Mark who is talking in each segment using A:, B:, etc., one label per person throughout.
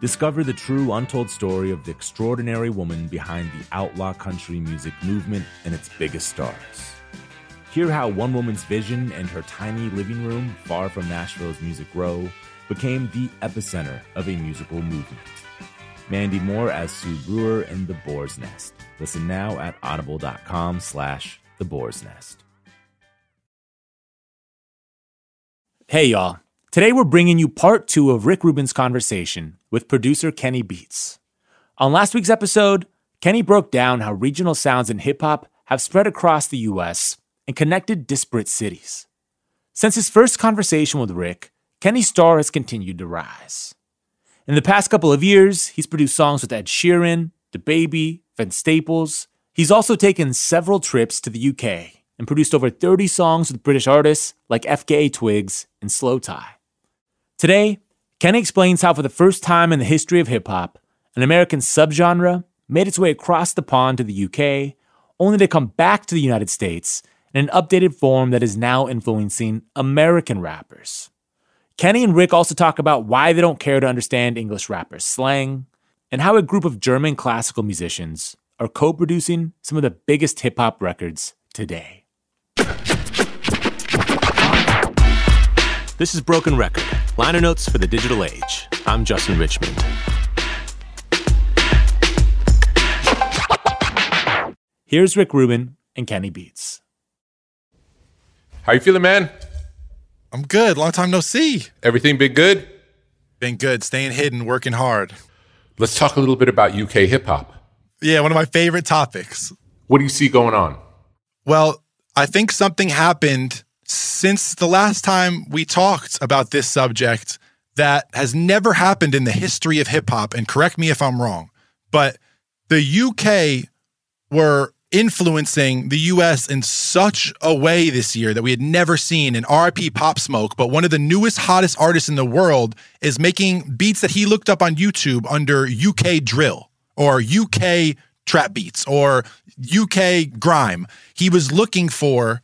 A: Discover the true untold story of the extraordinary woman behind the outlaw country music movement and its biggest stars. Hear how one woman's vision and her tiny living room, far from Nashville's Music Row, became the epicenter of a musical movement. Mandy Moore as Sue Brewer in The Boar's Nest. Listen now at audible.com slash The Boar's Nest.
B: Hey, y'all. Today we're bringing you part two of Rick Rubin's conversation with producer Kenny Beats. On last week's episode, Kenny broke down how regional sounds in hip hop have spread across the US and connected disparate cities. Since his first conversation with Rick, Kenny's star has continued to rise. In the past couple of years, he's produced songs with Ed Sheeran, DaBaby, Vince Staples. He's also taken several trips to the UK and produced over 30 songs with British artists like FKA Twigs and Slowthai. Today, Kenny explains how, for the first time in the history of hip hop, an American subgenre made its way across the pond to the UK, only to come back to the United States in an updated form that is now influencing American rappers. Kenny and Rick also talk about why they don't care to understand English rappers' slang, and how a group of German classical musicians are co producing some of the biggest hip hop records today. This is Broken Record, liner notes for the digital age. I'm Justin Richmond. Here's Rick Rubin and Kenny Beats.
C: How you feeling, man?
D: I'm good. Long time no see.
C: Everything been good?
D: Been good. Staying hidden, working hard.
C: Let's talk a little bit about UK hip hop.
D: Yeah, one of my favorite topics.
C: What do you see going on?
D: Well, I think something happened since the last time we talked about this subject that has never happened in the history of hip hop. And correct me if I'm wrong, but the UK were influencing the US in such a way this year that we had never seen in RIP Pop Smoke. But one of the newest, hottest artists in the world is making beats that he looked up on YouTube under UK drill or UK trap beats or UK grime. He was looking for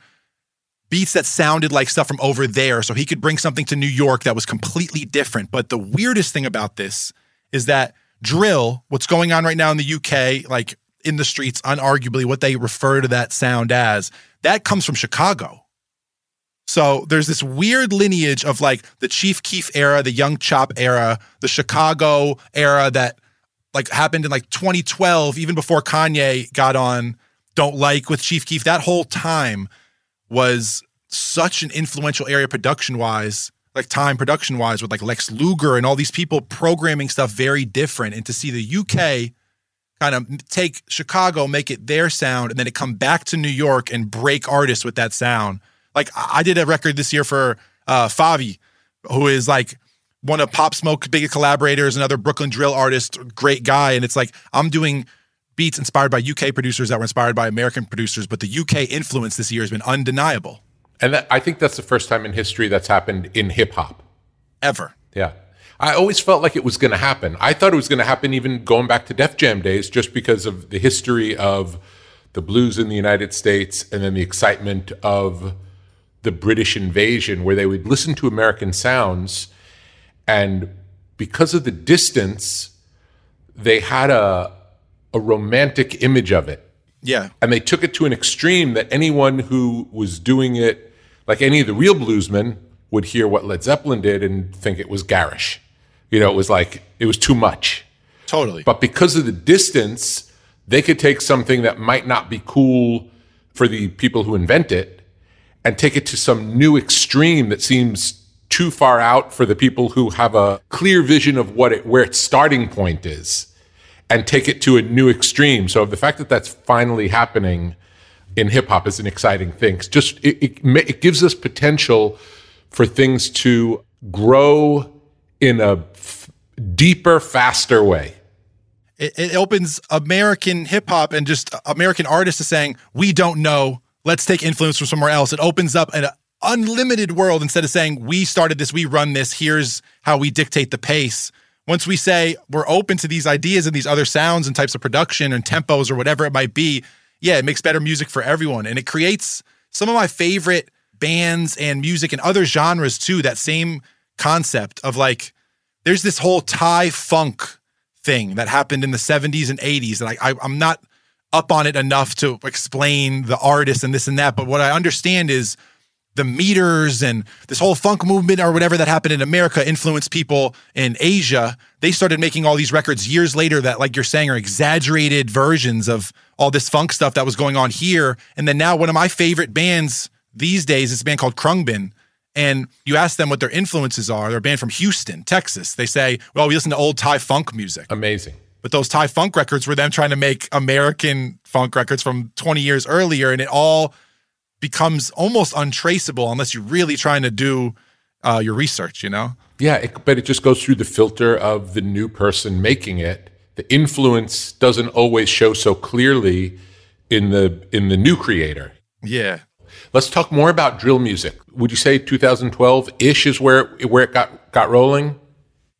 D: beats that sounded like stuff from over there so he could bring something to New York that was completely different. But the weirdest thing about this is that drill, what's going on right now in the UK, like in the streets, unarguably what they refer to that sound as, that comes from Chicago. So there's this weird lineage of like the Chief Keef era, the Young Chop era, the Chicago era that like happened in like 2012, even before Kanye got on Don't Like with Chief Keef. That whole time was such an influential area production wise, like time production wise, with like Lex Luger and all these people programming stuff very different. And to see the UK kind of take Chicago, make it their sound, and then it come back to New York and break artists with that sound. Like I did a record this year for uh, Fivio, who is like one of Pop Smoke's biggest collaborators, another Brooklyn drill artist, great guy. And it's like I'm doing beats inspired by UK producers that were inspired by American producers, but the UK influence this year has been undeniable.
C: And that, I think that's the first time in history that's happened in hip hop.
D: Ever.
C: Yeah. I always felt like it was going to happen. I thought it was going to happen even going back to Def Jam days, just because of the history of the blues in the United States and then the excitement of the British invasion, where they would listen to American sounds. And because of the distance, they had a, a romantic image of it.
D: Yeah.
C: And they took it to an extreme that anyone who was doing it, like any of the real bluesmen, would hear what Led Zeppelin did and think it was garish. You know, it was like, it was too much.
D: Totally.
C: But because of the distance, they could take something that might not be cool for the people who invent it and take it to some new extreme that seems too far out for the people who have a clear vision of what it, where its starting point is and take it to a new extreme. So the fact that that's finally happening in hip hop is an exciting thing. It's just it, it, it gives us potential for things to grow in a f- deeper, faster way.
D: it, it opens American hip hop and just American artists to saying, we don't know. Let's take influence from somewhere else. It opens up an unlimited world instead of saying, we started this, we run this, here's how we dictate the pace. Once we say we're open to these ideas and these other sounds and types of production and tempos or whatever it might be, yeah, it makes better music for everyone. And it creates some of my favorite bands and music and other genres too. That same concept of like, there's this whole Thai funk thing that happened in the 70s and 80s. And I, I, I'm not up on it enough to explain the artist and this and that. But what I understand is the meters and this whole funk movement or whatever that happened in America influenced people in Asia. They started making all these records years later that, like you're saying, are exaggerated versions of all this funk stuff that was going on here. And then now, one of my favorite bands these days is a band called Khruangbin. And you ask them what their influences are. They're a band from Houston, Texas. They say, well, we listen to old Thai funk music.
C: Amazing.
D: But those Thai funk records were them trying to make American funk records from 20 years earlier. And it all becomes almost untraceable unless you're really trying to do uh, your research, you know?
C: Yeah, it, but it just goes through the filter of the new person making it. The influence doesn't always show so clearly in the in the new creator.
D: Yeah.
C: Let's talk more about drill music. Would you say 2012 ish is where it, where it got got rolling?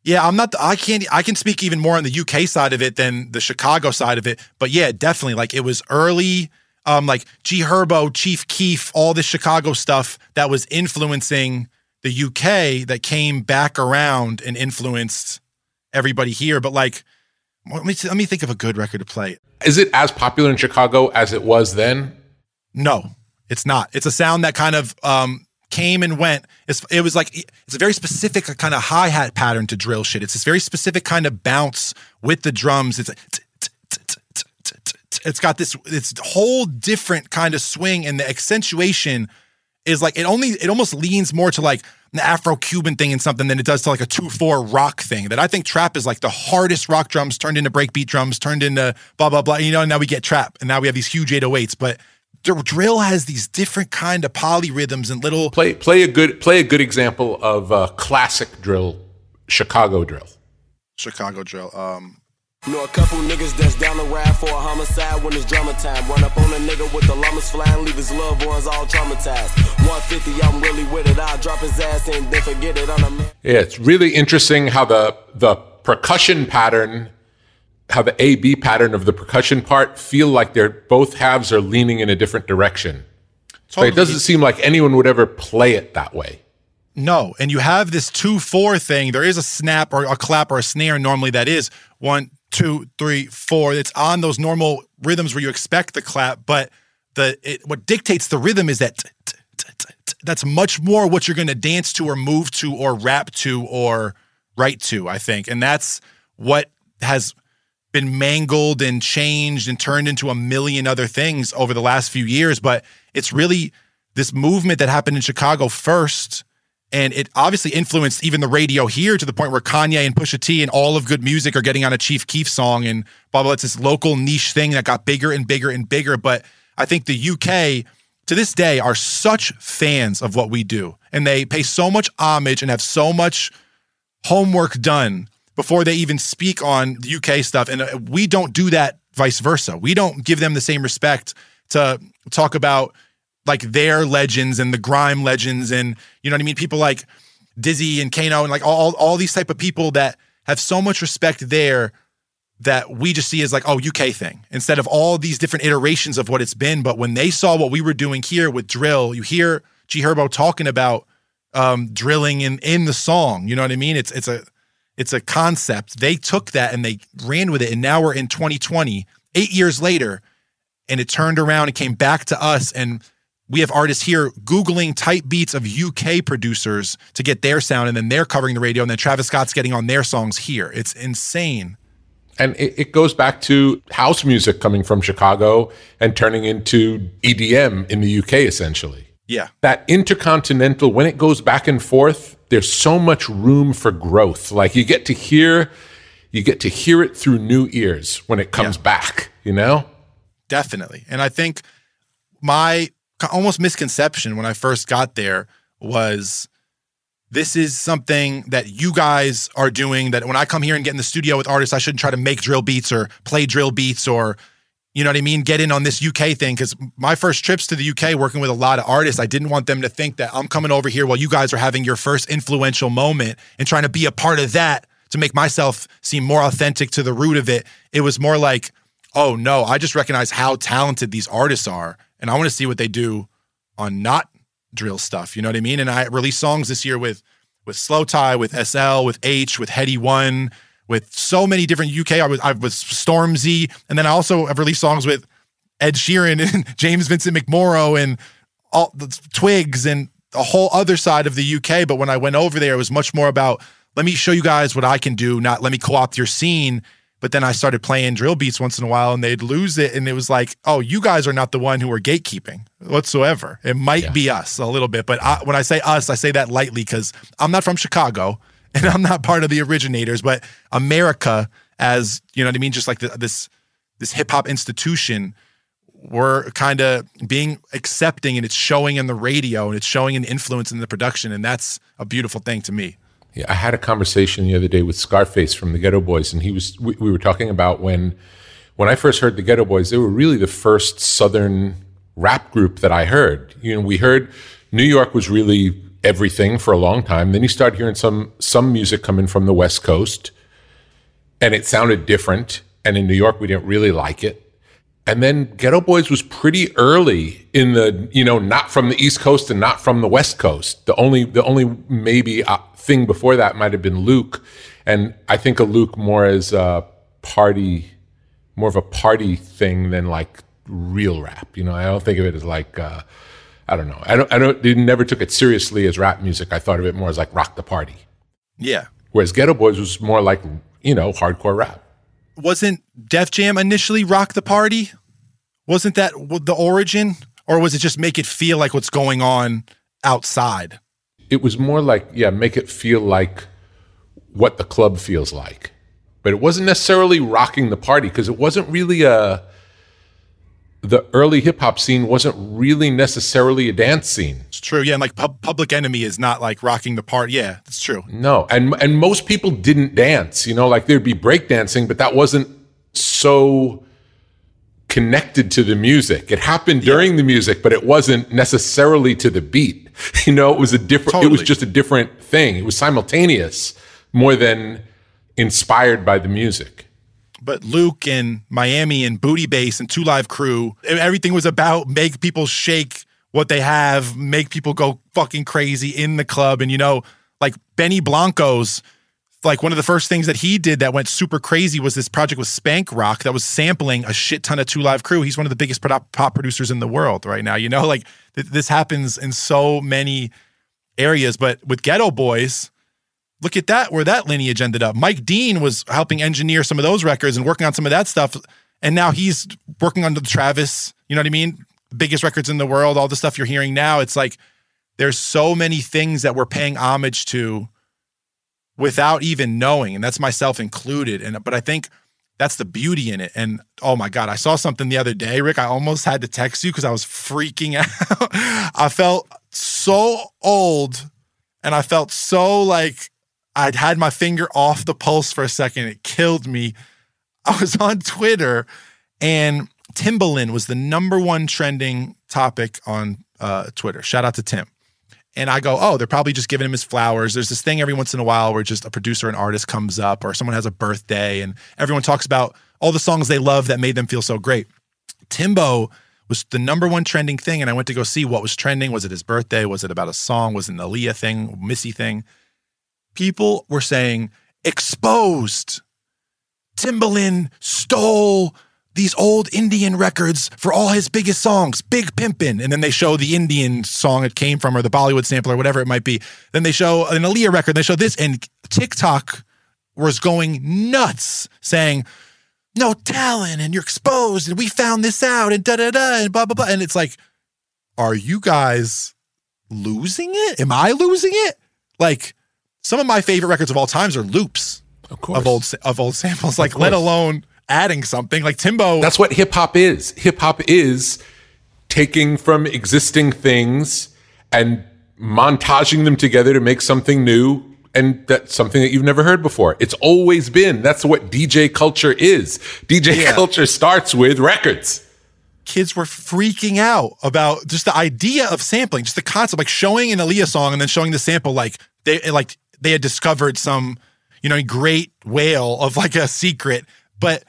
D: Yeah, I'm not. I can't. I can speak even more on the UK side of it than the Chicago side of it. But yeah, definitely. Like it was early. Um, like G Herbo, Chief Keef, all this Chicago stuff that was influencing the UK that came back around and influenced everybody here. But like, let me let me think of a good record to play.
C: Is it as popular in Chicago as it was then?
D: No, it's not. It's a sound that kind of um, came and went. It's, it was like it's a very specific kind of hi hat pattern to drill shit. It's this very specific kind of bounce with the drums. It's a, it's got this this whole different kind of swing, and the accentuation is like it only it almost leans more to like an Afro-Cuban thing and something than it does to like a two-four rock thing. That I think trap is like the hardest rock drums turned into breakbeat drums, turned into blah blah blah. You know, and now we get trap, and now we have these huge 808s, but drill has these different kind of polyrhythms and little
C: play play a good play a good example of uh, classic drill, Chicago drill.
D: Chicago drill. Um,
E: Know a couple niggas that's down the ride for a homicide when it's drama time. Run up on a nigga with the llamas flying, leave his loved ones all traumatized. 150, I'm really with it. I'll drop his ass and then forget it on a man.
C: Yeah, it's really interesting how the the percussion pattern, how the A B pattern of the percussion part feel like they're both halves are leaning in a different direction. Totally. But it doesn't seem like anyone would ever play it that way.
D: No, and you have this two four thing. There is a snap or a clap or a snare. Normally, that is one two, three, four. It's on those normal rhythms where you expect the clap, but the it, what dictates the rhythm is that that's much more what you're going to dance to or move to or rap to or write to. I think, and that's what has been mangled and changed and turned into a million other things over the last few years. But it's really this movement that happened in Chicago first and it obviously influenced even the radio here to the point where Kanye and Pusha T and all of good music are getting on a Chief Keef song and blah, blah. It's this local niche thing that got bigger and bigger and bigger. But I think the UK to this day are such fans of what we do. And they pay so much homage and have so much homework done before they even speak on the UK stuff. And uh, we don't do that vice versa. We don't give them the same respect to talk about like their legends and the grime legends and you know what I mean? People like Dizzee and Kano and like all all these type of people that have so much respect there that we just see as like, oh, UK thing instead of all these different iterations of what it's been. But when they saw what we were doing here with drill, you hear G Herbo talking about um, drilling in in the song. You know what I mean? It's it's a it's a concept. They took that and they ran with it, and now we're in 2020, eight years later, and it turned around and came back to us and we have artists here googling type beats of UK producers to get their sound, and then they're covering the radio, and then Travis Scott's getting on their songs here. It's insane.
C: And it, it, goes back to house music coming from Chicago and turning into EDM in the UK, essentially.
D: Yeah.
C: That intercontinental, when it goes back and forth, there's so much room for growth. Like you get to hear, you get to hear it through new ears when it comes yeah. back, you know?
D: Definitely. And I think my almost misconception when I first got there was this is something that you guys are doing that when I come here and get in the studio with artists, I shouldn't try to make drill beats or play drill beats or, you know what I mean? Get in on this UK thing. Cause my first trips to the UK working with a lot of artists, I didn't want them to think that I'm coming over here while you guys are having your first influential moment and trying to be a part of that to make myself seem more authentic to the root of it. It was more like, oh no, I just recognize how talented these artists are and I want to see what they do on not drill stuff. You know what I mean? And I released songs this year with with slowthai, with SL, with Aitch, with Headie One, with so many different UK. I was I was Stormzy, and then I also have released songs with Ed Sheeran and James Vincent McMorrow and all the Twigs and a whole other side of the UK. But when I went over there, it was much more about let me show you guys what I can do, not let me co-opt your scene but then I started playing drill beats once in a while and they'd lose it. And it was like, oh, you guys are not the one who are gatekeeping whatsoever. It might yeah. be us a little bit. But I, when I say us, I say that lightly because I'm not from Chicago and I'm not part of the originators, but America, as you know what I mean? Just like the, this, this hip hop institution, we're kind of being accepting and it's showing in the radio and it's showing an influence in the production. And that's a beautiful thing to me.
C: Yeah, I had a conversation the other day with Scarface from the Geto Boys, and he was we, we were talking about when when I first heard the Geto Boys, they were really the first Southern rap group that I heard. You know, we heard New York was really everything for a long time. Then you start hearing some some music coming from the West Coast, and it sounded different. And in New York, we didn't really like it. And then Geto Boys was pretty early in the, you know, not from the East Coast and not from the West Coast. The only, the only maybe uh, thing before that might have been Luke, and I think of Luke more as a party, more of a party thing than like real rap. You know, I don't think of it as like. Uh, I don't know. I don't. I don't. They never took it seriously as rap music. I thought of it more as like rock the party.
D: Yeah.
C: Whereas Geto Boys was more like you know hardcore rap.
D: Wasn't Def Jam initially rock the party? Wasn't that the origin, or was it just make it feel like what's going on outside?
C: it was more like, yeah, make it feel like what the club feels like. But it wasn't necessarily rocking the party because it wasn't really a the early hip hop scene wasn't really necessarily a dance scene.
D: It's true, yeah. And like Pub- Public Enemy is not like rocking the party. Yeah, that's true.
C: No, and and most people didn't dance. You know, like there'd be breakdancing, but that wasn't so connected to the music. It happened during yeah. the music, but it wasn't necessarily to the beat. You know, it was a different, totally. it was just a different thing. It was simultaneous more than inspired by the music.
D: But Luke and Miami and Booty Bass and Two Live Crew, everything was about make people shake what they have, make people go fucking crazy in the club. And, you know, like Benny Blanco's like one of the first things that he did that went super crazy was this project with Spank Rock that was sampling a shit ton of Two Live Crew. He's one of the biggest pop producers in the world right now. You know, like th- this happens in so many areas. But with Geto Boys, look at that where that lineage ended up. Mike Dean was helping engineer some of those records and working on some of that stuff, and now he's working on the Travis. You know what I mean? Biggest records in the world. All the stuff you're hearing now. It's like there's so many things that we're paying homage to without even knowing and that's myself included and but i think that's the beauty in it and oh my god i saw something the other day rick i almost had to text you because i was freaking out i felt so old and i felt so like i'd had my finger off the pulse for a second it killed me i was on twitter and timbaland was the number one trending topic on uh, Twitter. Shout out to Tim. And I go, oh, they're probably just giving him his flowers. There's this thing every once in a while where just a producer and artist comes up or someone has a birthday and everyone talks about all the songs they love that made them feel so great. Timbo was the number one trending thing. And I went to go see what was trending. Was it his birthday? Was it about a song? Was it an Aaliyah thing, Missy thing? People were saying, exposed. Timbaland stole these old Indian records for all his biggest songs, Big Pimpin'. And then they show the Indian song it came from or the Bollywood sample or whatever it might be. Then they show an Aaliyah record. And They show this. And TikTok was going nuts saying, no talent and you're exposed and we found this out and da da da and blah blah blah. And it's like, are you guys losing it? Am I losing it? Like some of my favorite records of all times are loops
C: Of
D: of old of old samples. Like let alone adding something like Timbo.
C: That's what hip hop is. Hip hop is taking from existing things and montaging them together to make something new and that's something that you've never heard before. It's always been. That's what DJ culture is. DJ
D: Yeah.
C: culture starts with records.
D: kids were freaking out about just the idea of sampling, just the concept, like showing an Aaliyah song and then showing the sample, like they like they had discovered some, you know, great whale of like a secret. But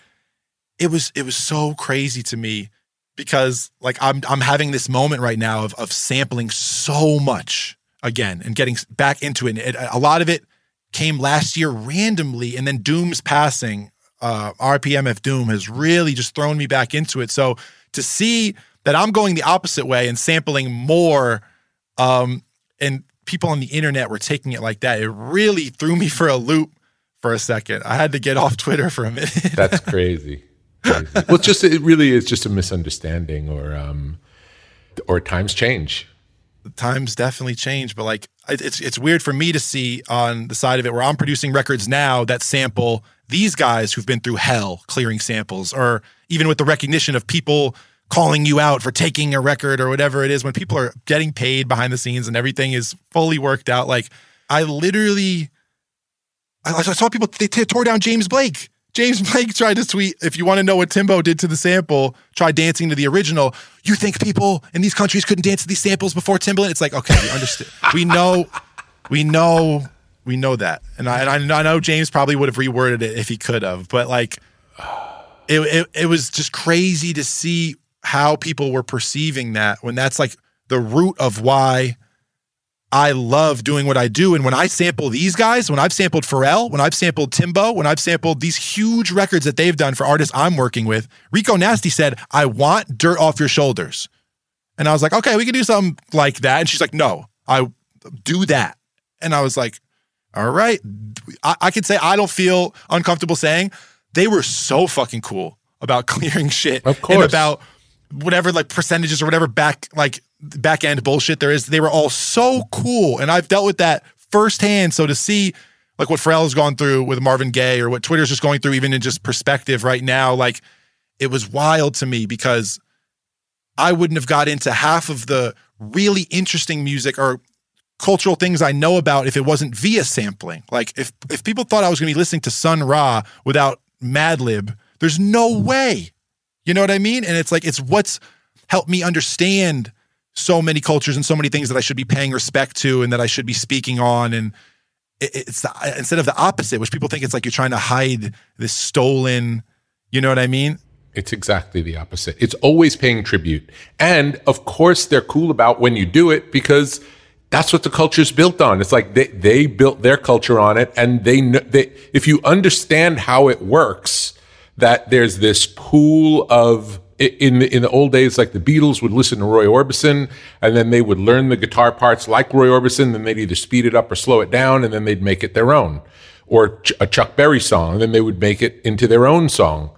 D: it was it was so crazy to me because like I'm I'm having this moment right now of of sampling so much again and getting back into it. It a lot of it came last year randomly, and then Doom's passing, uh, RIP MF Doom has really just thrown me back into it. So to see that I'm going the opposite way and sampling more, um, and people on the internet were taking it like that, it really threw me for a loop for a second. I had to get off Twitter for a minute.
C: That's crazy. crazy. Well, just it really is just a misunderstanding or um or times change.
D: times definitely change, but like it's it's weird for me to see on the side of it where I'm producing records now that sample these guys who've been through hell clearing samples, or even with the recognition of people calling you out for taking a record or whatever it is, when people are getting paid behind the scenes and everything is fully worked out. Like I literally, I, I saw people they t- tore down James Blake. James Blake tried to tweet, if you want to know what Timbo did to the sample, try dancing to the original. You think people in these countries couldn't dance to these samples before Timbaland? It's like, okay, we understand. we know, we know, we know that. And I, and I, know- James probably would have reworded it if he could have, but like, it, it, it was just crazy to see how people were perceiving that when that's like the root of why I love doing what I do. And when I sample these guys, when I've sampled Pharrell, when I've sampled Timbo, when I've sampled these huge records that they've done for artists I'm working with, Rico Nasty said, I want dirt off your shoulders. And I was like, okay, we can do something like that. And she's like, no, I do that. And I was like, all right. I, I could say I don't feel uncomfortable saying they were so fucking cool about clearing shit
C: Of
D: and
C: course.
D: about whatever like percentages or whatever back like back end bullshit there is. They were all so cool, and I've dealt with that firsthand. So to see like what Pharrell has gone through with Marvin Gaye or what Twitter's just going through, even in just perspective right now, like it was wild to me because I wouldn't have got into half of the really interesting music or cultural things I know about if it wasn't via sampling. Like if if people thought I was going to be listening to Sun Ra without Madlib, there's no way. You know what I mean? And it's like it's what's helped me understand so many cultures and so many things that I should be paying respect to and that I should be speaking on and it- it's the, instead of the opposite, which people think it's like you're trying to hide this stolen, you know what I mean?
C: It's exactly the opposite. It's always paying tribute. And of course, they're cool about when you do it because that's what the culture's built on. It's like they, they built their culture on it. And they, they, if you understand how it works, that there's this pool of, in the, in the old days, like the Beatles would listen to Roy Orbison and then they would learn the guitar parts like Roy Orbison. Then they'd either speed it up or slow it down and then they'd make it their own. Or a Chuck Berry song, and then they would make it into their own song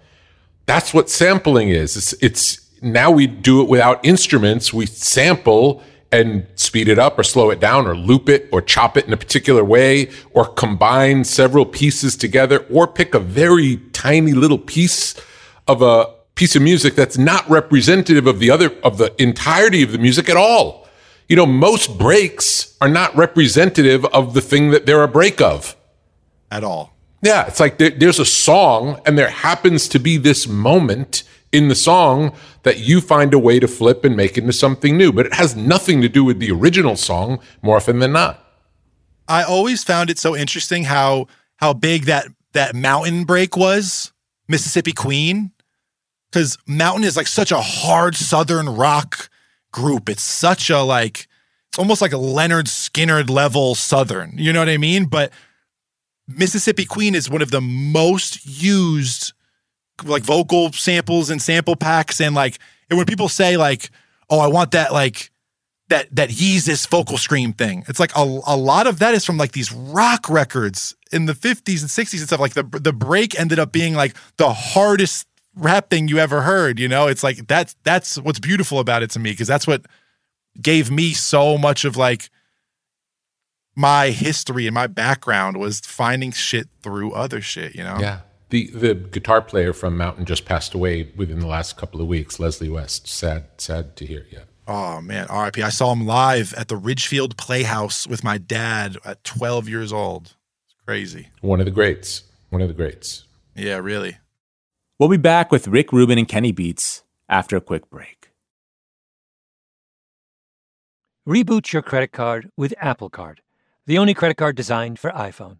C: that's what sampling is. It's, it's now we do it without instruments. We sample and speed it up or slow it down or loop it or chop it in a particular way or combine several pieces together or pick a very tiny little piece of a piece of music that's not representative of the other, of the entirety of the music at all. You know, most breaks are not representative of the thing that they're a break of.
D: At all.
C: Yeah, it's like there, there's a song, and there happens to be this moment in the song that you find a way to flip and make into something new. But it has nothing to do with the original song more often than not.
D: I always found it so interesting how how big that that mountain break was, Mississippi Queen. Because Mountain is like such a hard southern rock group. It's such a like it's almost like a Lynyrd Skynyrd level southern. You know what I mean? But Mississippi Queen is one of the most used like vocal samples and sample packs and like and when people say like oh I want that like that that Yeezus vocal scream thing it's like a, a lot of that is from like these rock records in the 50s and 60s and stuff like the the break ended up being like the hardest rap thing you ever heard you know it's like that's that's what's beautiful about it to me because that's what gave me so much of like my history and my background was finding shit through other shit you know
C: Yeah. The the guitar player from Mountain just passed away within the last couple of weeks, Leslie West. Sad sad to hear. Yeah.
D: Oh man, RIP. I saw him live at the Ridgefield Playhouse with my dad at 12 years old. It's crazy.
C: One of the greats. One of the greats.
D: Yeah, really.
B: We'll be back with Rick Rubin and Kenny Beats after a quick break.
F: Reboot your credit card with Apple Card, the only credit card designed for iPhone.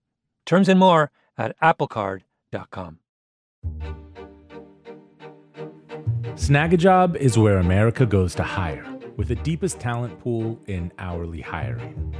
F: Terms and more at applecard.com.
A: Snagajob is where America goes to hire, with the deepest talent pool in hourly hiring.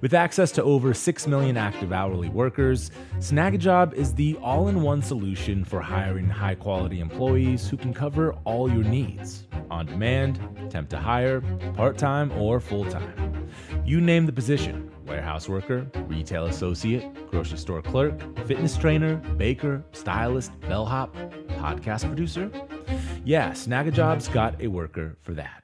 A: With access to over 6 million active hourly workers, Snagajob is the all in one solution for hiring high quality employees who can cover all your needs on demand, temp to hire, part time, or full time. You name the position warehouse worker, retail associate, grocery store clerk, fitness trainer, baker, stylist, bellhop, podcast producer. Yeah, Snagajob's got a worker for that.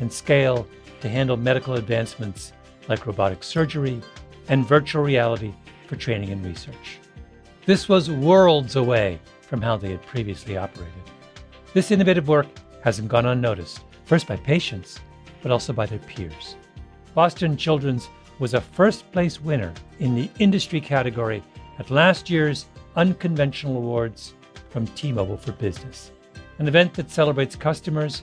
F: and scale to handle medical advancements like robotic surgery and virtual reality for training and research. This was worlds away from how they had previously operated. This innovative work hasn't gone unnoticed, first by patients, but also by their peers. Boston Children's was a first place winner in the industry category at last year's Unconventional Awards from T Mobile for Business, an event that celebrates customers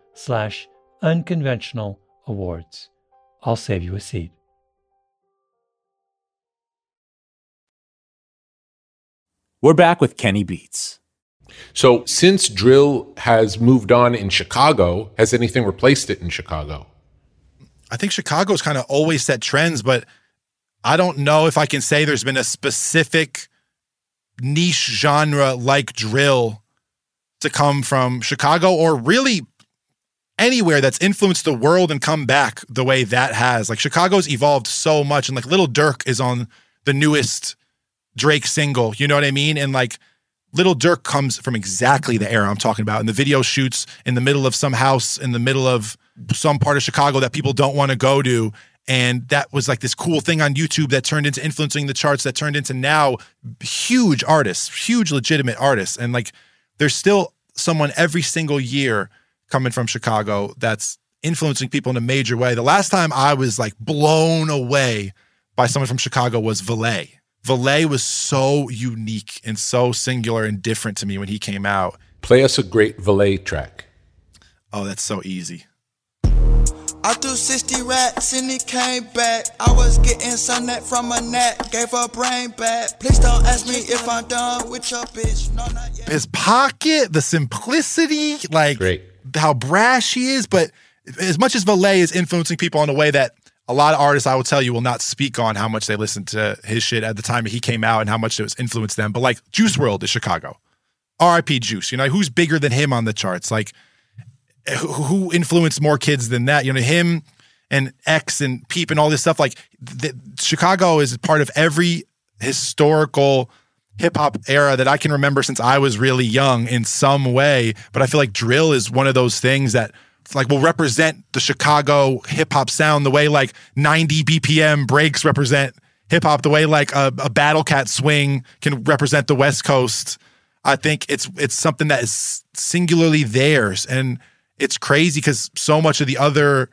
F: slash unconventional awards. I'll save you a seat.
B: We're back with Kenny Beats.
C: So, since drill has moved on in Chicago, has anything replaced it in Chicago?
D: I think Chicago's kind of always set trends, but I don't know if I can say there's been a specific niche genre like drill to come from Chicago or really anywhere that's influenced the world and come back the way that has. Like Chicago's evolved so much and like Lil Durk is on the newest Drake single, you know what I mean? And like Lil Durk comes from exactly the era I'm talking about. And the video shoots in the middle of some house in the middle of some part of Chicago that people don't want to go to. And that was like this cool thing on YouTube that turned into influencing the charts, that turned into now huge artists, huge legitimate artists. And like there's still someone every single year coming from Chicago that's influencing people in a major way. The last time I was like blown away by someone from Chicago was Valee. Valee was so unique and so singular and different to me when he came out.
C: Play us a great Valee track.
D: Oh, that's so easy.
G: I threw 60 rats and it came back. I was getting some net from a net, gave her brain back. Please don't ask me if I'm done with your bitch. No, not yet.
D: His pocket, the simplicity, like
C: Great.
D: How brash he is, but as much as Valee is influencing people in a way that a lot of artists I will tell you will not speak on how much they listened to his shit at the time he came out and how much it was influenced them. But like Juice WRLD is Chicago. R.I.P. Juice. You know, who's bigger than him on the charts? Like who influenced more kids than that? You know, him and X and Peep and all this stuff. Like the, Chicago is part of every historical hip hop era that I can remember since I was really young in some way. But I feel like drill is one of those things that like will represent the Chicago hip hop sound the way like 90 BPM breaks represent hip hop, the way like a, a Battlecat swing can represent the West Coast. I think it's it's something that is singularly theirs. And it's crazy because so much of the other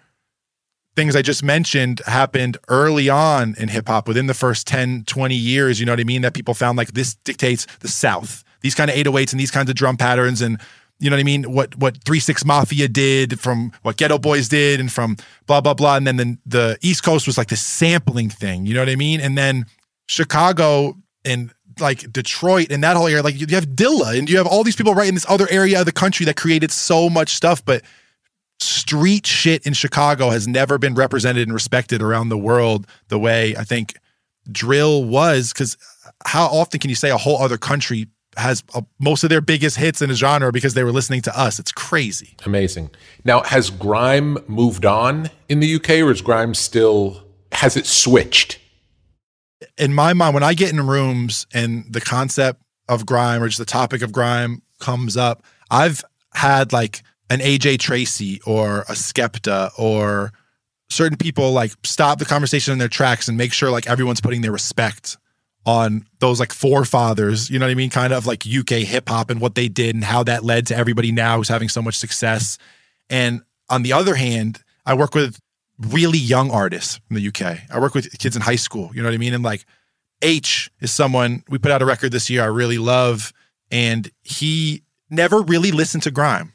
D: things I just mentioned happened early on in hip hop within the first 10, 20 years. You know what I mean? That people found like this dictates the South, these kind of 808s and these kinds of drum patterns. And you know what I mean? What what Three Six Mafia did, from what Geto Boys did, and from blah blah blah. And then the, the East Coast was like the sampling thing. You know what I mean? And then Chicago and like Detroit and that whole area, like you have Dilla and you have all these people right in this other area of the country that created so much stuff, but street shit in Chicago has never been represented and respected around the world the way I think drill was. Because how often can you say a whole other country has a, most of their biggest hits in a genre because they were listening to us? It's crazy.
C: Amazing. Now, has grime moved on in the UK or is grime still, has it switched?
D: in my mind, when I get in rooms and the concept of grime or just the topic of grime comes up, I've had like an AJ Tracey or a Skepta or certain people like stop the conversation in their tracks and make sure like everyone's putting their respect on those like forefathers, you know what I mean? Kind of like UK hip hop and what they did and how that led to everybody now who's having so much success. And on the other hand, I work with really young artists in the UK. I work with kids in high school, you know what I mean? And like Aitch is someone we put out a record this year I really love and he never really listened to grime.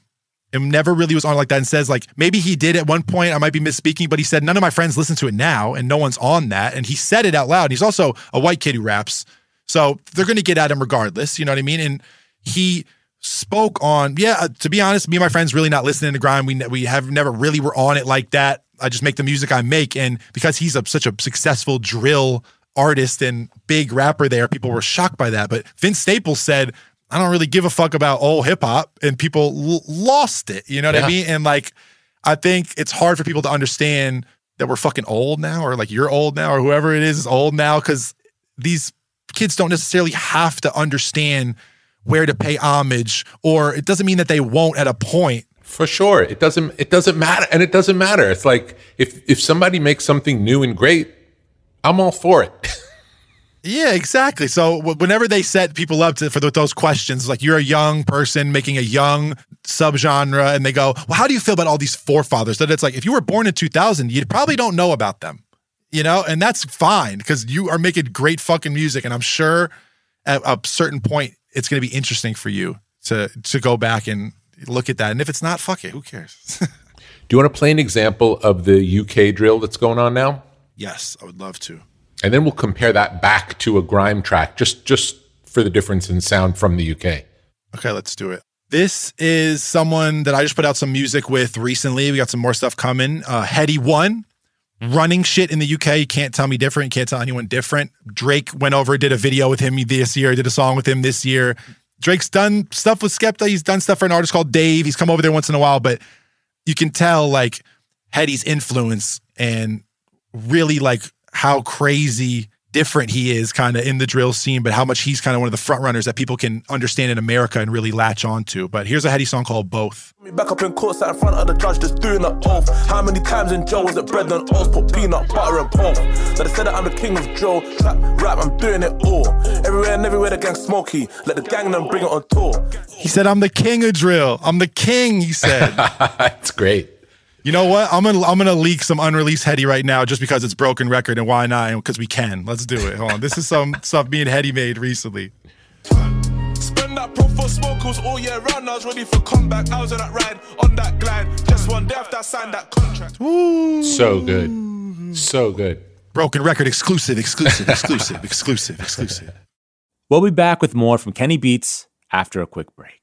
D: And never really was on like that and says like maybe he did at one point I might be misspeaking but he said none of my friends listen to it now and no one's on that and he said it out loud. He's also a white kid who raps. So they're going to get at him regardless, you know what I mean? And he spoke on yeah, uh, to be honest, me and my friends really not listening to grime. We we have never really were on it like that. I just make the music I make and because he's a, such a successful drill artist and big rapper there, people were shocked by that. But Vince Staples said, I don't really give a fuck about old hip hop. And people l- lost it. You know what
C: Yeah.
D: I mean? And like, I think it's hard for people to understand that we're fucking old now, or like you're old now, or whoever it is is old now, because these kids don't necessarily have to understand where to pay homage, or it doesn't mean that they won't at a point.
C: For sure. It doesn't it doesn't matter and it doesn't matter. It's like if if somebody makes something new and great, I'm all for it.
D: Yeah, exactly. So w- whenever they set people up to, for th- those questions, like you're a young person making a young subgenre, and they go, "Well, how do you feel about all these forefathers?" That it's like if you were born in 2000, you probably don't know about them, you know, and that's fine because you are making great fucking music, and I'm sure at a certain point it's going to be interesting for you to to go back and look at that. And if it's not, fuck it, who cares?
C: Do you want to play an example of the UK drill that's going on now?
D: Yes, I would love to.
C: And then we'll compare that back to a grime track, just just for the difference in sound from the UK.
D: Okay, let's do it. This is someone that I just put out some music with recently. We got some more stuff coming. Uh, Headie One, running shit in the UK. You can't tell me different. You can't tell anyone different. Drake went over, did a video with him this year, did a song with him this year. Drake's done stuff with Skepta. He's done stuff for an artist called Dave. He's come over there once in a while, but you can tell like Headie's influence and really like how crazy different he is kind of in the drill scene, but how much he's kind of one of the front runners that people can understand in America and really latch onto. But here's a Headie song called Both.
H: Me back up in court, sat in front of the judge, just doing an oath. How many times in jail was it bread and oats, put peanut butter and pork? So they said that I'm the king of drill, trap, rap, I'm doing it all. Everywhere and everywhere the gang smoky, let the gang them bring it on tour.
D: He said, I'm the king of drill. I'm the king, he said.
C: That's great.
D: You know what? I'm gonna I'm gonna leak some unreleased Headie right now just because it's broken record and why not? Because we can. Let's do it. Hold on. This is some stuff me and Headie made recently.
H: Spend that pro for smokers all year round. I was ready for comeback. I was on that ride, on that glide. Just one day after I signed that contract.
C: So good. So good.
D: Broken record exclusive, exclusive, exclusive, exclusive, exclusive.
B: We'll be back with more from Kenny Beats after a quick break.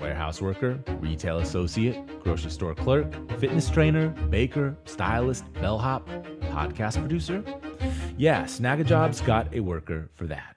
B: warehouse worker, retail associate, grocery store clerk, fitness trainer, baker, stylist, bellhop, podcast producer. Yeah, Snagajob's got a worker for that.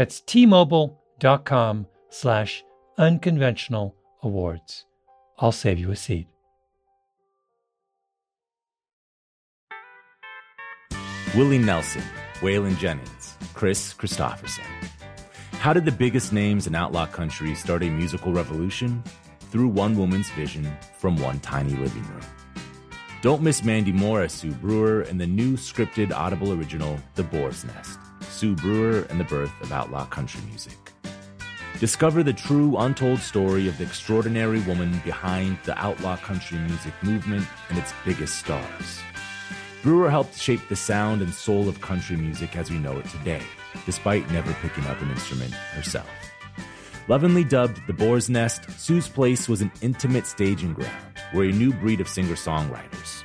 F: that's tmobile.com slash unconventional awards. I'll save you a seat.
A: Willie Nelson, Waylon Jennings, Kris Kristofferson. How did the biggest names in outlaw country start a musical revolution? Through one woman's vision from one tiny living room. Don't miss Mandy Moore as Sue Brewer in the new scripted Audible original, The Boar's Nest. Sue Brewer and the birth of outlaw country music. Discover the true untold story of the extraordinary woman behind the outlaw country music movement and its biggest stars. Brewer helped shape the sound and soul of country music as we know it today, despite never picking up an instrument herself. Lovingly dubbed the Boar's Nest, Sue's Place was an intimate staging ground where a new breed of singer songwriters,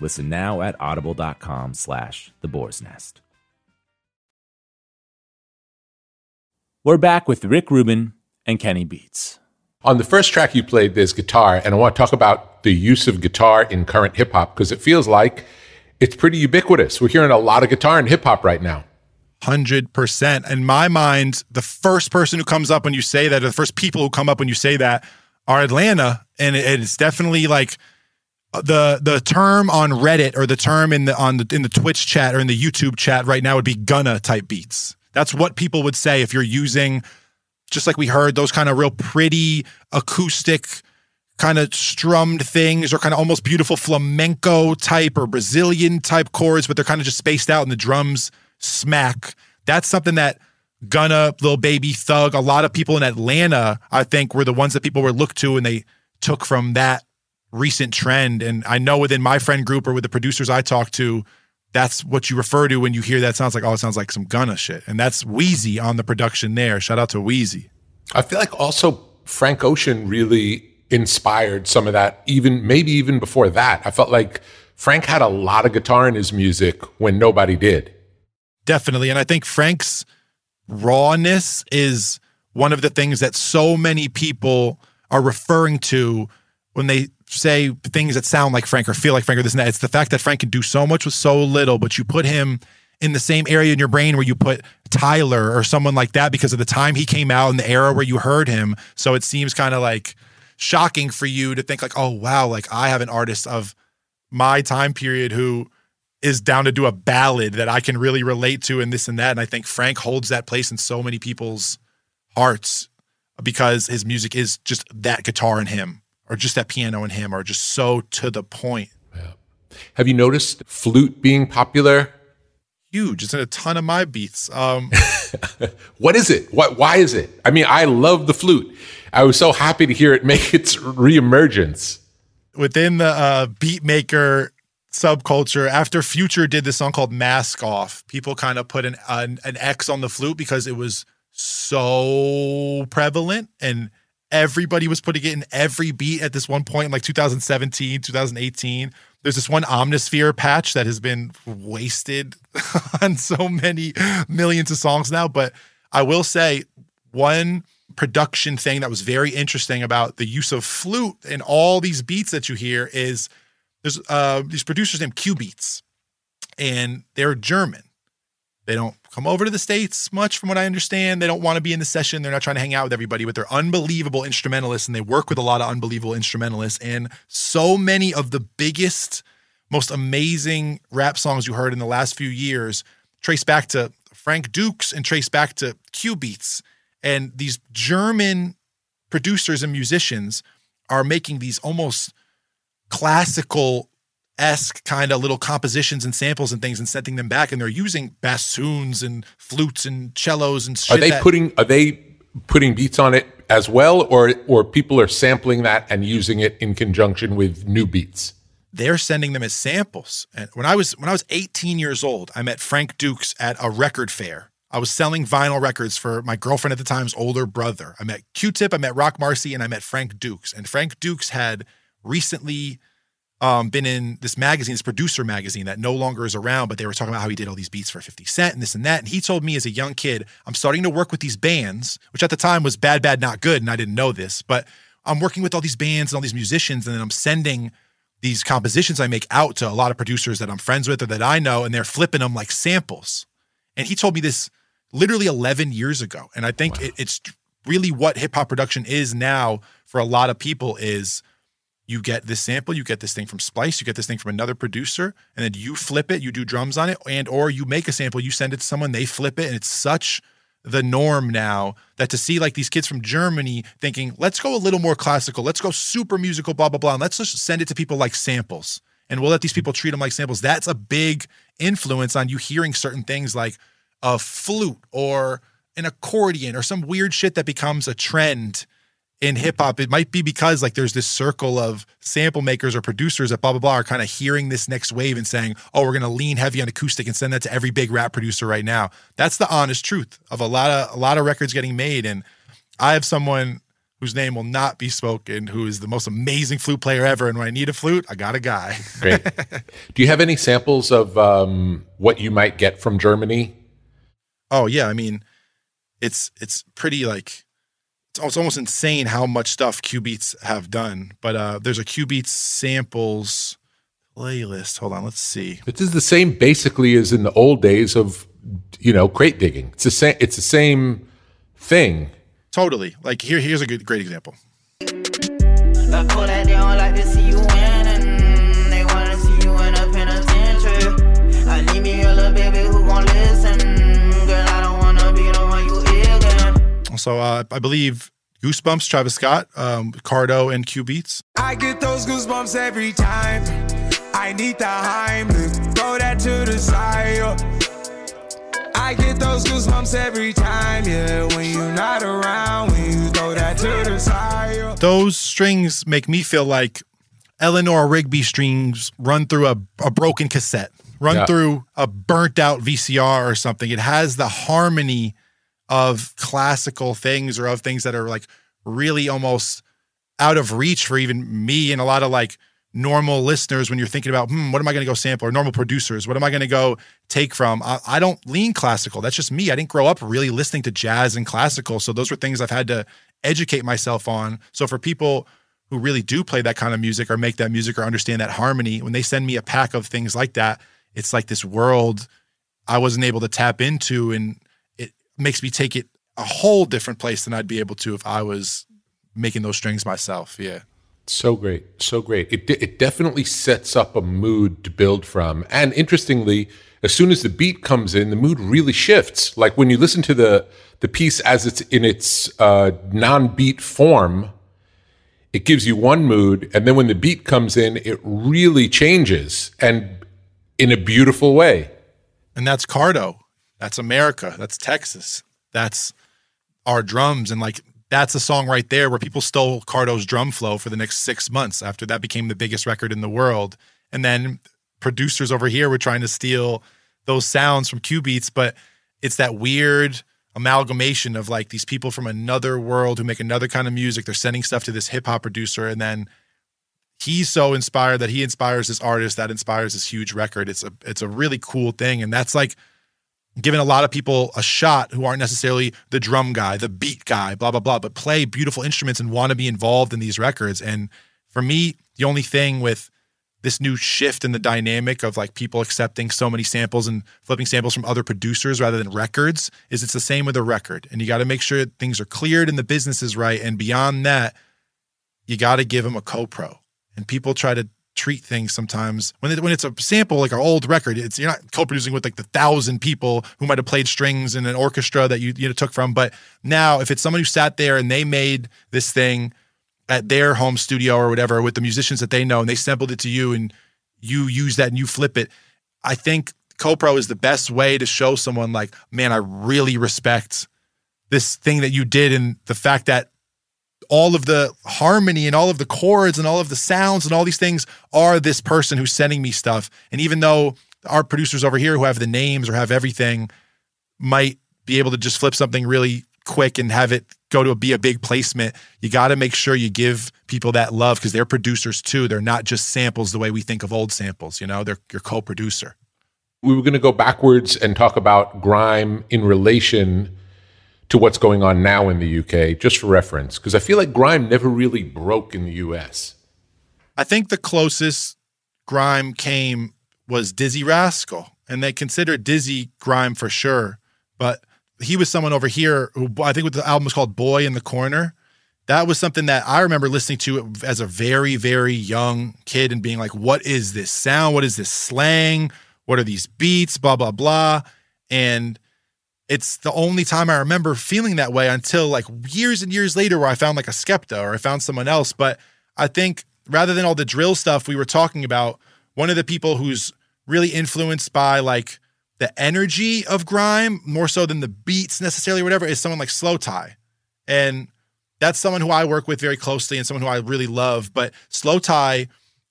A: Listen now at audible.com slash the Boar's Nest.
B: We're back with Rick Rubin and Kenny Beats.
C: On the first track you played, there's guitar, and I want to talk about the use of guitar in current hip hop because it feels like it's pretty ubiquitous. We're hearing a lot of guitar in hip hop right now.
D: 100%. In my mind, the first person who comes up when you say that, or the first people who come up when you say that are Atlanta. And it's definitely like the the term on Reddit or the term in the on the in the Twitch chat or in the YouTube chat right now would be Gunna type beats. That's what people would say if you're using just like we heard those kind of real pretty acoustic kind of strummed things or kind of almost beautiful flamenco type or Brazilian type chords, but they're kind of just spaced out and the drums smack. That's something that Gunna, Lil Baby, Thug, a lot of people in Atlanta, I think, were the ones that people were looked to and they took from that recent trend. And I know within my friend group or with the producers I talk to, that's what you refer to when you hear that. Sounds like, oh, it sounds like some Gunna shit. And that's Wheezy on the production there. Shout out to Wheezy.
C: I feel like also Frank Ocean really inspired some of that, even maybe even before that. I felt like Frank had a lot of guitar in his music when nobody did.
D: Definitely. And I think Frank's rawness is one of the things that so many people are referring to when they say things that sound like Frank or feel like Frank or this and that. It's the fact that Frank can do so much with so little, but you put him in the same area in your brain where you put Tyler or someone like that because of the time he came out and the era where you heard him. So it seems kind of like shocking for you to think like, oh wow, like I have an artist of my time period who is down to do a ballad that I can really relate to and this and that. And I think Frank holds that place in so many people's hearts because his music is just that guitar in him or just that piano and him or just so to the point.
C: Yeah. Have you noticed flute being popular?
D: Huge. It's in a ton of my beats. Um,
C: what is it? What? Why is it? I mean, I love the flute. I was so happy to hear it make its reemergence.
D: Within the uh, beat maker subculture, after Future did this song called Mask Off, people kind of put an, an an X on the flute because it was so prevalent and everybody was putting it in every beat at this one point in like 2017, 2018. There's this one Omnisphere patch that has been wasted on so many millions of songs now. But I will say, one production thing that was very interesting about the use of flute in all these beats that you hear is there's uh, these producers named Cubeatz, and they're German. They don't come over to the States much, from what I understand. They don't want to be in the session. They're not trying to hang out with everybody, but they're unbelievable instrumentalists and they work with a lot of unbelievable instrumentalists. And so many of the biggest, most amazing rap songs you heard in the last few years trace back to Frank Dukes and trace back to Cubeatz. And these German producers and musicians are making these almost classical esque kind of little compositions and samples and things and sending them back and they're using bassoons and flutes and cellos and shit
C: Are they
D: that-
C: putting are they putting beats on it as well or or people are sampling that and using it in conjunction with new beats?
D: they're sending them as samples. And when I was when I was 18 years old, I met Frank Dukes at a record fair. I was selling vinyl records for my girlfriend at the time's older brother. I met Q-Tip, I met Roc Marci, and I met Frank Dukes. And Frank Dukes had recently um, been in this magazine, this producer magazine that no longer is around, but they were talking about how he did all these beats for 50 Cent and this and that. And he told me as a young kid, I'm starting to work with these bands, which at the time was bad, bad, not good. And I didn't know this, but I'm working with all these bands and all these musicians, and then I'm sending these compositions I make out to a lot of producers that I'm friends with or that I know, and they're flipping them like samples. And he told me this literally 11 years ago. And I think it, it's really what hip hop production is now for a lot of people is you get this sample, you get this thing from Splice, you get this thing from another producer, and then you flip it, you do drums on it, and or you make a sample, you send it to someone, they flip it, and it's such the norm now that to see like these kids from Germany thinking, let's go a little more classical, let's go super musical, blah, blah, blah, and let's just send it to people like samples. And we'll let these people treat them like samples. That's a big influence on you hearing certain things like a flute or an accordion or some weird shit that becomes a trend in hip hop, it might be because like there's this circle of sample makers or producers that blah blah blah are kind of hearing this next wave and saying, "Oh, we're going to lean heavy on acoustic and send that to every big rap producer right now." That's the honest truth of a lot of a lot of records getting made. And I have someone whose name will not be spoken, who is the most amazing flute player ever. And when I need a flute, I got a guy.
C: Great. Do you have any samples of um, what you might get from Germany?
D: Oh yeah, I mean, it's it's pretty like it's almost insane how much stuff Cubeatz have done. But uh, there's a Cubeatz samples playlist. Hold on, let's see.
C: This is the same basically as in the old days of you know crate digging. It's the same. It's the same thing.
D: Totally. Like here, here's a good, great example. So uh, I believe Goosebumps, Travis Scott, um, Cardo, and Cubeatz. I get those goosebumps every time. I need the Heimlich, throw that to the side. I get those goosebumps every time, yeah. When you're not around, when you throw that to the side. Those strings make me feel like Eleanor Rigby strings run through a, a broken cassette, run yeah. through a burnt out VCR or something. It has the harmony of classical things or of things that are like really almost out of reach for even me and a lot of like normal listeners when you're thinking about hmm, what am I going to go sample? or normal producers what am I going to go take from? I, I, don't lean classical. That's just me. I didn't grow up really listening to jazz and classical. So those were things I've had to educate myself on. So for people who really do play that kind of music or make that music or understand that harmony when they send me a pack of things like that it's like this world I wasn't able to tap into and makes me take it a whole different place than I'd be able to if I was making those strings myself. Yeah.
C: So great. So great. It, it definitely sets up a mood to build from. And interestingly, as soon as the beat comes in, the mood really shifts. Like when you listen to the, the piece as it's in its uh, non beat form, it gives you one mood. And then when the beat comes in, it really changes and in a beautiful way.
D: And that's Cardo. That's America. That's Texas. That's our drums. And like, that's a song right there where people stole Cardo's drum flow for the next six months after that became the biggest record in the world. And then producers over here were trying to steal those sounds from Cubeatz, but it's that weird amalgamation of like these people from another world who make another kind of music. They're sending stuff to this hip hop producer, and then he's so inspired that he inspires this artist that inspires this huge record. It's a it's a really cool thing, and that's like giving a lot of people a shot who aren't necessarily the drum guy, the beat guy, blah, blah, blah, but play beautiful instruments and want to be involved in these records. And for me, the only thing with this new shift in the dynamic of like people accepting so many samples and flipping samples from other producers rather than records is it's the same with a record. And you got to make sure things are cleared and the business is right. And beyond that, you got to give them a co-pro. And people try to treat things sometimes. When it, when it's a sample like our old record it's you're not co-producing with like the thousand people who might have played strings in an orchestra that you you know took from. But now if it's someone who sat there and they made this thing at their home studio or whatever with the musicians that they know and they sampled it to you and you use that and you flip it i think co-pro is the best way to show someone like man i really respect this thing that you did and the fact that all of the harmony and all of the chords and all of the sounds and all these things are this person who's sending me stuff. And even though our producers over here who have the names or have everything might be able to just flip something really quick and have it go to a, be a big placement, you got to make sure you give people that love because they're producers too. They're not just samples the way we think of old samples, you know, they're your co-producer.
C: We were going to go backwards and talk about grime in relation to what's going on now in the UK, just for reference, because I feel like grime never really broke in the US.
D: I think the closest grime came was Dizzee Rascal, and they consider Dizzee grime for sure. But he was someone over here who I think the album was called Boy in the Corner. That was something that I remember listening to as a very, very young kid and being like, what is this sound? What is this slang? What are these beats? Blah, blah, blah. And it's the only time I remember feeling that way until like years and years later where I found like a Skepta or I found someone else. But I think rather than all the drill stuff we were talking about, one of the people who's really influenced by like the energy of grime more so than the beats necessarily or whatever is someone like Slowthai. And that's someone who I work with very closely and someone who I really love. But Slowthai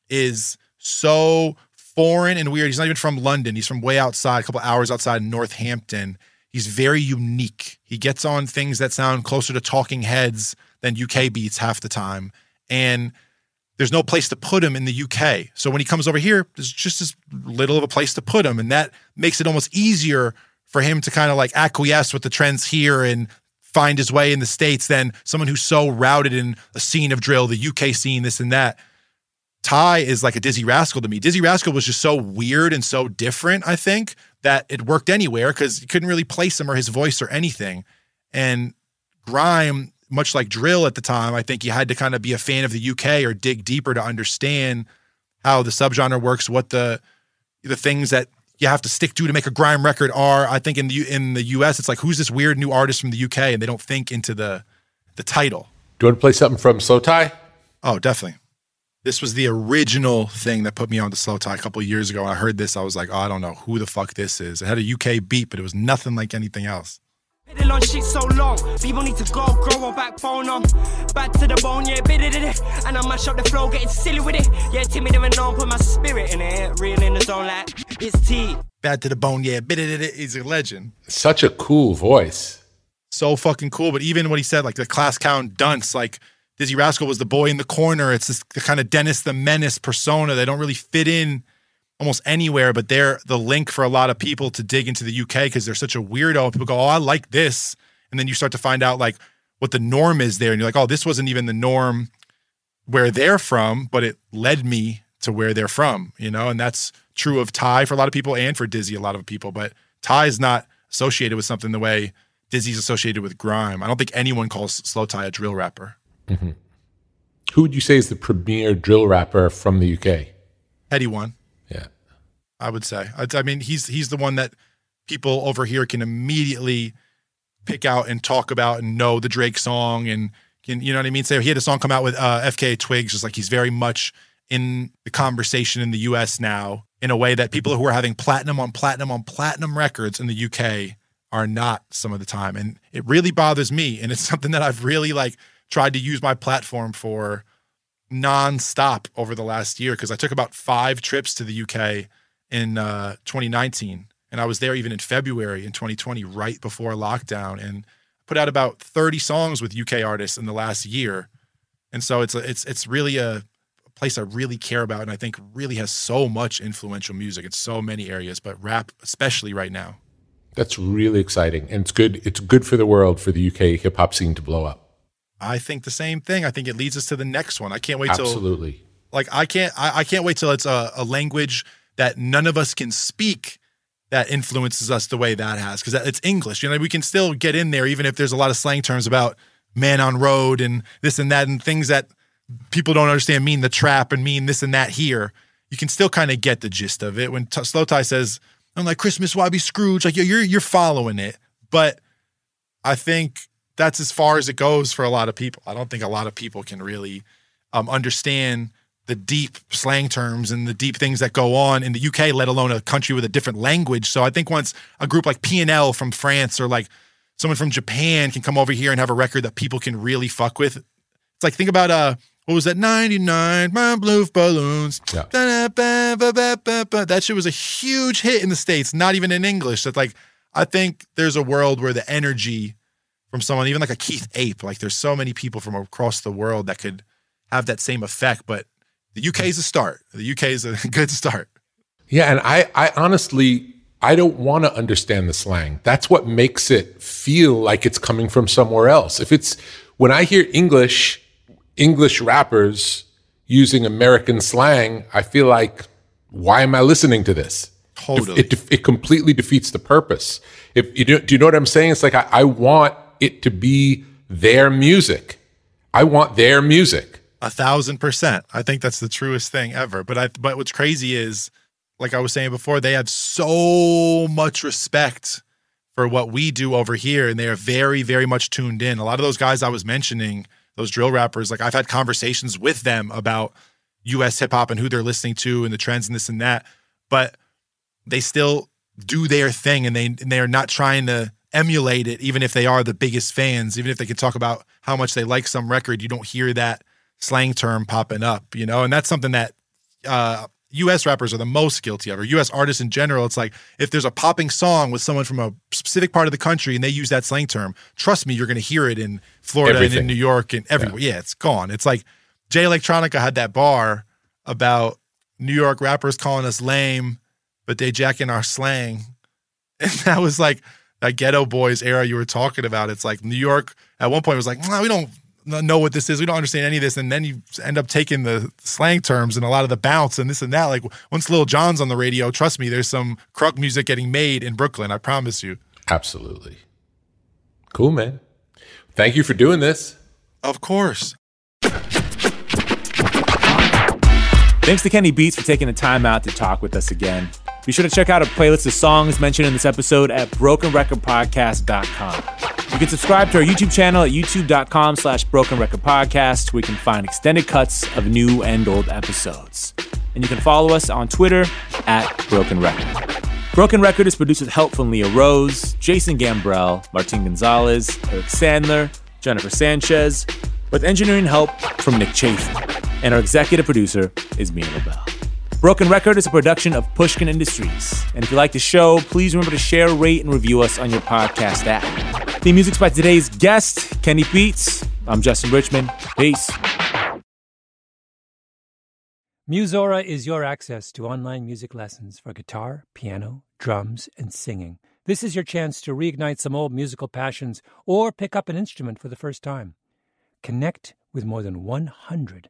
D: is so foreign and weird. He's not even from London. He's from way outside, a couple hours outside Northampton. He's very unique. He gets on things that sound closer to talking heads than UK beats half the time. And there's no place to put him in the UK. So when he comes over here, there's just as little of a place to put him. And that makes it almost easier for him to kind of like acquiesce with the trends here and find his way in the States than someone who's so routed in a scene of drill, the UK scene, this and that. Ty is like a Dizzee Rascal to me. Dizzee Rascal was just so weird and so different, I think, that it worked anywhere because you couldn't really place him or his voice or anything. And Grime much like drill at the time, I think you had to kind of be a fan of the UK or dig deeper to understand how the subgenre works, what the the things that you have to stick to to make a grime record are. I think in the in the US, it's like who's this weird new artist from the UK, and they don't think into the the title.
C: Do you want to play something from Slowthai?
D: Oh, definitely. This was the original thing that put me on to Slowthai a couple years ago. When I heard this, I was like, oh, I don't know who the fuck this is. It had a UK beat, but it was nothing like anything else.
I: Been on shit so long, people need to go, grow a backbone on. Um. Back to the bone, yeah, bit it, it. And I mash up the flow, getting silly with it. Yeah, timid and known, put my spirit in it. Real in the zone, like it's tea.
D: Bad to the bone, yeah, bit it, it. He's a legend.
C: Such a cool voice.
D: So fucking cool. But even what he said, like the class count dunce, like Dizzee Rascal was the boy in the corner. It's this the kind of Dennis the Menace persona. They don't really fit in almost anywhere, but they're the link for a lot of people to dig into the UK because they're such a weirdo. People go, Oh, I like this. And then you start to find out like what the norm is there. And you're like, Oh, this wasn't even the norm where they're from, but it led me to where they're from, you know? And that's true of Ty for a lot of people and for Dizzee a lot of people. But Ty is not associated with something the way Dizzee's associated with grime. I don't think anyone calls Slowthai a drill rapper.
C: Mm-hmm. Who would you say is the premier drill rapper from the UK?
D: Headie One.
C: Yeah.
D: I would say. I, I, mean, he's he's the one that people over here can immediately pick out and talk about and know the Drake song and can you know what I mean? Say he had a song come out with uh, FKA Twigs, just like he's very much in the conversation in the U.S. now in a way that people who are having platinum on platinum on platinum records in the UK are not some of the time, and it really bothers me. And it's something that I've really like tried to use my platform for nonstop over the last year because I took about five trips to the UK in uh, 2019, and I was there even in February in 2020, right before lockdown, and put out about 30 songs with UK artists in the last year. And so it's a, it's it's really a place I really care about, and I think really has so much influential music in so many areas, but rap especially right now.
C: That's really exciting, and it's good. It's good for the world for the UK hip hop scene to blow up.
D: I think the same thing. I think it leads us to the next one. I can't wait till
C: absolutely.
D: Like I can't I, I can't wait till it's a, a language that none of us can speak that influences us the way that has because it's English. You know, we can still get in there even if there's a lot of slang terms about man on road and this and that and things that people don't understand mean the trap and mean this and that here. You can still kind of get the gist of it when T- Slowthai says, "I'm like Christmas, why be Scrooge?" Like you're you're following it, but I think that's as far as it goes for a lot of people. I don't think a lot of people can really um, understand the deep slang terms and the deep things that go on in the UK, let alone a country with a different language. So I think once a group like PNL from France or like someone from Japan can come over here and have a record that people can really fuck with. It's like think about uh what was that 99 my blue balloons. Yeah. That shit was a huge hit in the states, not even in English. That's like I think there's a world where the energy from someone even like a Keith Ape, like there's so many people from across the world that could have that same effect, but the UK is a start. The UK is a good start.
C: Yeah, and I, I honestly, I don't want to understand the slang. That's what makes it feel like it's coming from somewhere else. If it's when I hear English, English rappers using American slang, I feel like, why am I listening to this?
D: Totally.
C: It, it, it completely defeats the purpose. If you do, do you know what I'm saying? It's like I, I want it to be their music. I want their music.
D: A thousand percent. I think that's the truest thing ever. But I but what's crazy is, like I was saying before, they have so much respect for what we do over here, and they are very, very much tuned in. A lot of those guys I was mentioning, those drill rappers, like I've had conversations with them about US hip hop and who they're listening to and the trends and this and that. But they still do their thing and they and they are not trying to emulate it, even if they are the biggest fans, even if they can talk about how much they like some record, you don't hear that slang term popping up, you know? And that's something that uh, US rappers are the most guilty of, or US artists in general. It's like if there's a popping song with someone from a specific part of the country and they use that slang term, trust me, you're going to hear it in Florida
C: Everything.
D: and in New York and everywhere. Yeah. yeah, it's gone. It's like Jay Electronica had that bar about New York rappers calling us lame, but they jacking our slang. And that was like that Geto Boys era you were talking about. It's like New York at one point was like, nah, we don't know what this is. We don't understand any of this. And then you end up taking the slang terms and a lot of the bounce and this and that. Like once Lil Jon's on the radio, trust me, there's some crunk music getting made in Brooklyn. I promise you.
C: Absolutely. Cool, man. Thank you for doing this.
D: Of course.
B: Thanks to Kenny Beats for taking the time out to talk with us again. Be sure to check out a playlist of songs mentioned in this episode at brokenrecordpodcast.com. You can subscribe to our YouTube channel at youtube.com slash brokenrecordpodcast, where you can find extended cuts of new and old episodes. And you can follow us on Twitter at Broken Record. Broken Record is produced with help from Leah Rose, Jason Gambrell, Martin Gonzalez, Eric Sandler, Jennifer Sanchez, with engineering help from Nick Chafin. And our executive producer is Mia LaBelle. Broken Record is a production of Pushkin Industries. And if you like the show, please remember to share, rate, and review us on your podcast app. The music's by today's guest, Kenny Beats. I'm Justin Richmond. Peace.
F: Musora is your access to online music lessons for guitar, piano, drums, and singing. This is your chance to reignite some old musical passions or pick up an instrument for the first time. Connect with more than 100